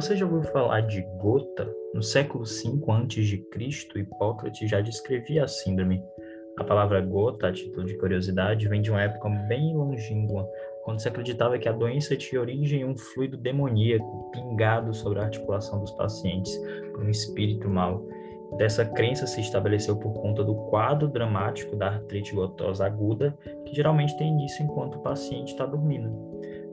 Você já ouviu falar de gota? No século V a.C., Hipócrates já descrevia a síndrome. A palavra gota, a título de curiosidade, vem de uma época bem longínqua, quando se acreditava que a doença tinha origem em um fluido demoníaco pingado sobre a articulação dos pacientes por um espírito mau. Dessa crença se estabeleceu por conta do quadro dramático da artrite gotosa aguda, que geralmente tem início enquanto o paciente está dormindo.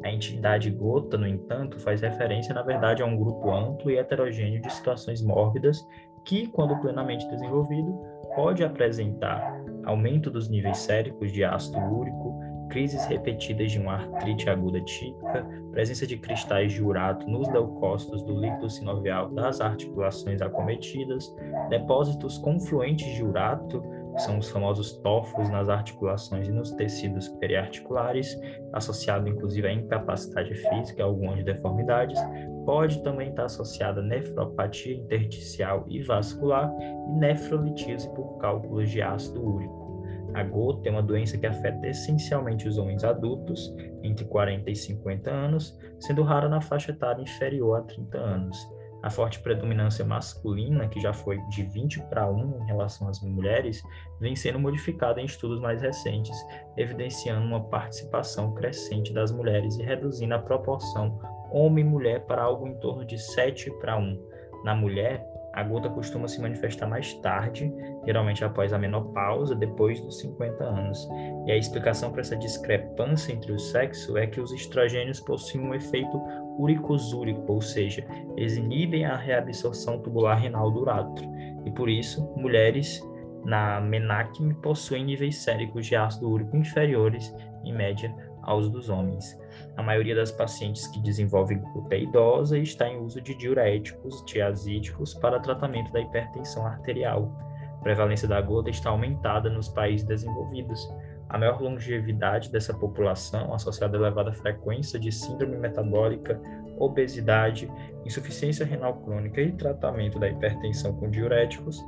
A entidade gota, no entanto, faz referência, na verdade, a um grupo amplo e heterogêneo de situações mórbidas que, quando plenamente desenvolvido, pode apresentar aumento dos níveis séricos de ácido úrico, crises repetidas de uma artrite aguda típica, presença de cristais de urato nos leucócitos do líquido sinovial das articulações acometidas, depósitos confluentes de urato, são os famosos tofos nas articulações e nos tecidos periarticulares, associado inclusive à incapacidade física algumas deformidades, pode também estar associada a nefropatia intersticial e vascular e nefrolitise por cálculos de ácido úrico. A gota é uma doença que afeta essencialmente os homens adultos, entre 40 e 50 anos, sendo rara na faixa etária inferior a 30 anos. A forte predominância masculina, que já foi de 20 para 1 em relação às mulheres, vem sendo modificada em estudos mais recentes, evidenciando uma participação crescente das mulheres e reduzindo a proporção homem-mulher para algo em torno de 7 para 1. Na mulher, a gota costuma se manifestar mais tarde, geralmente após a menopausa, depois dos 50 anos. E a explicação para essa discrepância entre o sexo é que os estrogênios possuem um efeito uricosúrico, ou seja, eles inibem a reabsorção tubular renal do uretro. E por isso, mulheres na menacme possuem níveis séricos de ácido úrico inferiores, em média, aos dos homens. A maioria das pacientes que desenvolvem gota é idosa e está em uso de diuréticos tiazídicos para tratamento da hipertensão arterial. A prevalência da gota está aumentada nos países desenvolvidos. A maior longevidade dessa população, associada à elevada frequência de síndrome metabólica, obesidade, insuficiência renal crônica e tratamento da hipertensão com diuréticos,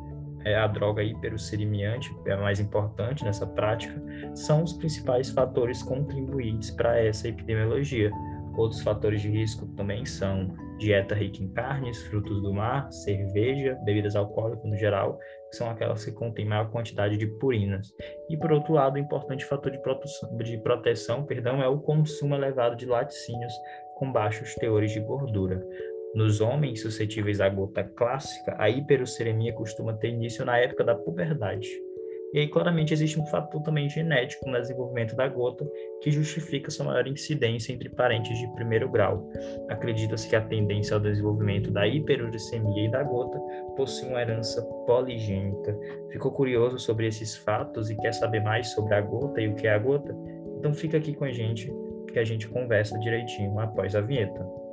é a droga hiperuricemiante, que é a mais importante nessa prática, são os principais fatores contribuintes para essa epidemiologia. Outros fatores de risco também são dieta rica em carnes, frutos do mar, cerveja, bebidas alcoólicas no geral, que são aquelas que contêm maior quantidade de purinas. E, por outro lado, o importante fator de proteção, de proteção perdão, é o consumo elevado de laticínios com baixos teores de gordura. Nos homens suscetíveis à gota clássica, a hiperuricemia costuma ter início na época da puberdade. E aí, claramente, existe um fator também genético no desenvolvimento da gota que justifica sua maior incidência entre parentes de primeiro grau. Acredita-se que a tendência ao desenvolvimento da hiperuricemia e da gota possui uma herança poligênica. Ficou curioso sobre esses fatos e quer saber mais sobre a gota e o que é a gota? Então fica aqui com a gente que a gente conversa direitinho após a vinheta.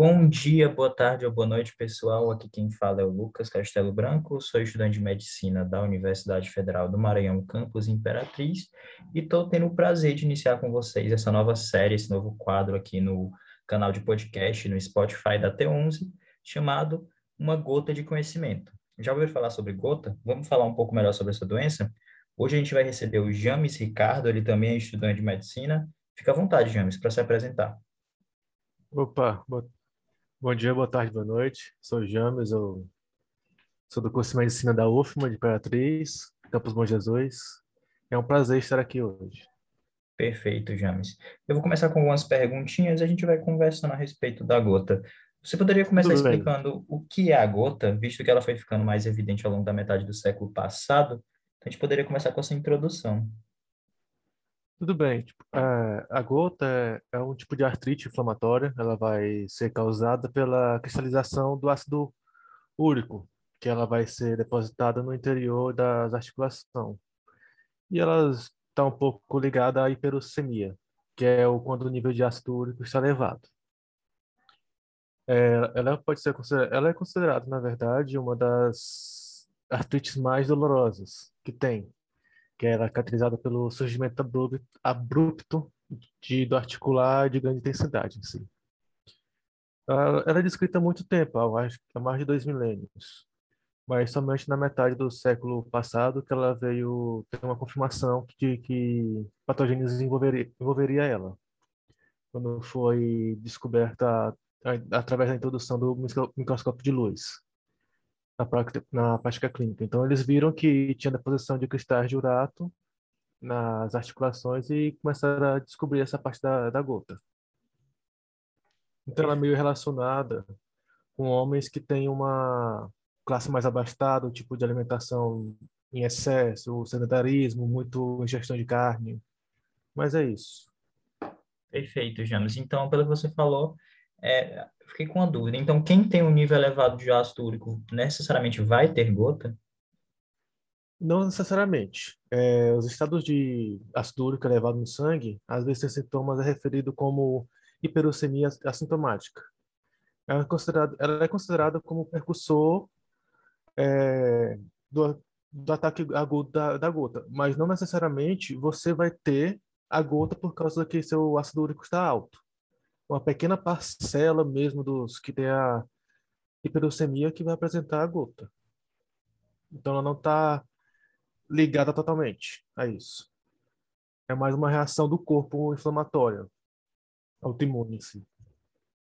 Bom dia, boa tarde ou boa noite, pessoal. Aqui quem fala é o Lucas Castelo Branco, sou estudante de medicina da Universidade Federal do Maranhão, campus Imperatriz, e estou tendo o prazer de iniciar com vocês essa nova série, esse novo quadro aqui no canal de podcast, no Spotify da T11, chamado Uma Gota de Conhecimento. Já ouviu falar sobre gota? Vamos falar um pouco melhor sobre essa doença? Hoje a gente vai receber o James Ricardo, ele também é estudante de medicina. Fica à vontade, James, para se apresentar. Opa, boa Bom dia, boa tarde, boa noite. Sou o James, eu sou do curso de Medicina da UFMA de Imperatriz, Campus Bom Jesus. É um prazer estar aqui hoje. Perfeito, James. Eu vou começar com algumas perguntinhas e a gente vai conversando a respeito da gota. Você poderia começar Tudo explicando bem. o que é a gota, visto que ela foi ficando mais evidente ao longo da metade do século passado? Então, a gente poderia começar com essa introdução. Tudo bem. Tipo, a gota é, é, um tipo de artrite inflamatória. Ela vai ser causada pela cristalização do ácido úrico, que ela vai ser depositada no interior das articulações. E ela está um pouco ligada à hiperuricemia, que é o, quando o nível de ácido úrico está elevado. É, ela pode ser ela é considerada, na verdade, uma das artrites mais dolorosas que tem que era caracterizada pelo surgimento abrupto de, do articular de grande intensidade em si. Ela, ela é descrita há muito tempo, há mais de dois milênios. mas somente na metade do século passado que ela veio ter uma confirmação de que patogênese envolveria, envolveria ela. Quando foi descoberta através da introdução do microscópio de luz na prática, na prática clínica. Então, eles viram que tinha deposição de cristais de urato nas articulações e começaram a descobrir essa parte da, da gota. Então, ela é meio relacionada com homens que têm uma classe mais abastada, o tipo de alimentação em excesso, o sedentarismo, muito ingestão de carne. Mas é isso. Perfeito, James. Então, pelo que você falou, é, fiquei com uma dúvida. Então, quem tem um nível elevado de ácido úrico necessariamente vai ter gota? Não necessariamente. É, os estados de ácido úrico elevado no sangue, às vezes tem sintomas é referido como hiperuricemia assintomática. Ela é considerada, ela é considerada como precursor é, do, do ataque agudo da, da gota, mas não necessariamente você vai ter a gota por causa que seu ácido úrico está alto uma pequena parcela mesmo dos que tem a hiperuricemia que vai apresentar a gota. Então ela não está ligada totalmente a isso. É mais uma reação do corpo inflamatória, autoimune em si.